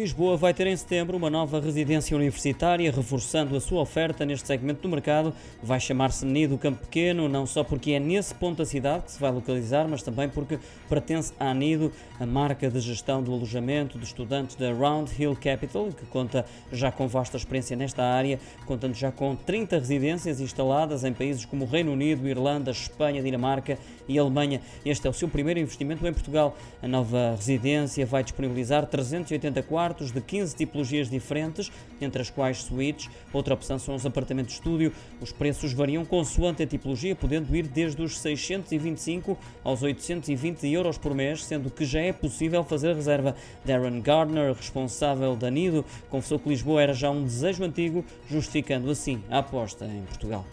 Lisboa vai ter em setembro uma nova residência universitária, reforçando a sua oferta neste segmento do mercado. Vai chamar-se Nido Campo Pequeno, não só porque é nesse ponto da cidade que se vai localizar, mas também porque pertence à Nido, a marca de gestão do alojamento de estudantes da Round Hill Capital, que conta já com vasta experiência nesta área, contando já com 30 residências instaladas em países como Reino Unido, Irlanda, Espanha, Dinamarca e Alemanha. Este é o seu primeiro investimento em Portugal. A nova residência vai disponibilizar 380 quartos quartos de 15 tipologias diferentes, entre as quais suítes. Outra opção são os apartamentos estúdio. Os preços variam consoante a tipologia, podendo ir desde os 625 aos 820 euros por mês, sendo que já é possível fazer reserva. Darren Gardner, responsável da Nido, confessou que Lisboa era já um desejo antigo, justificando assim a aposta em Portugal.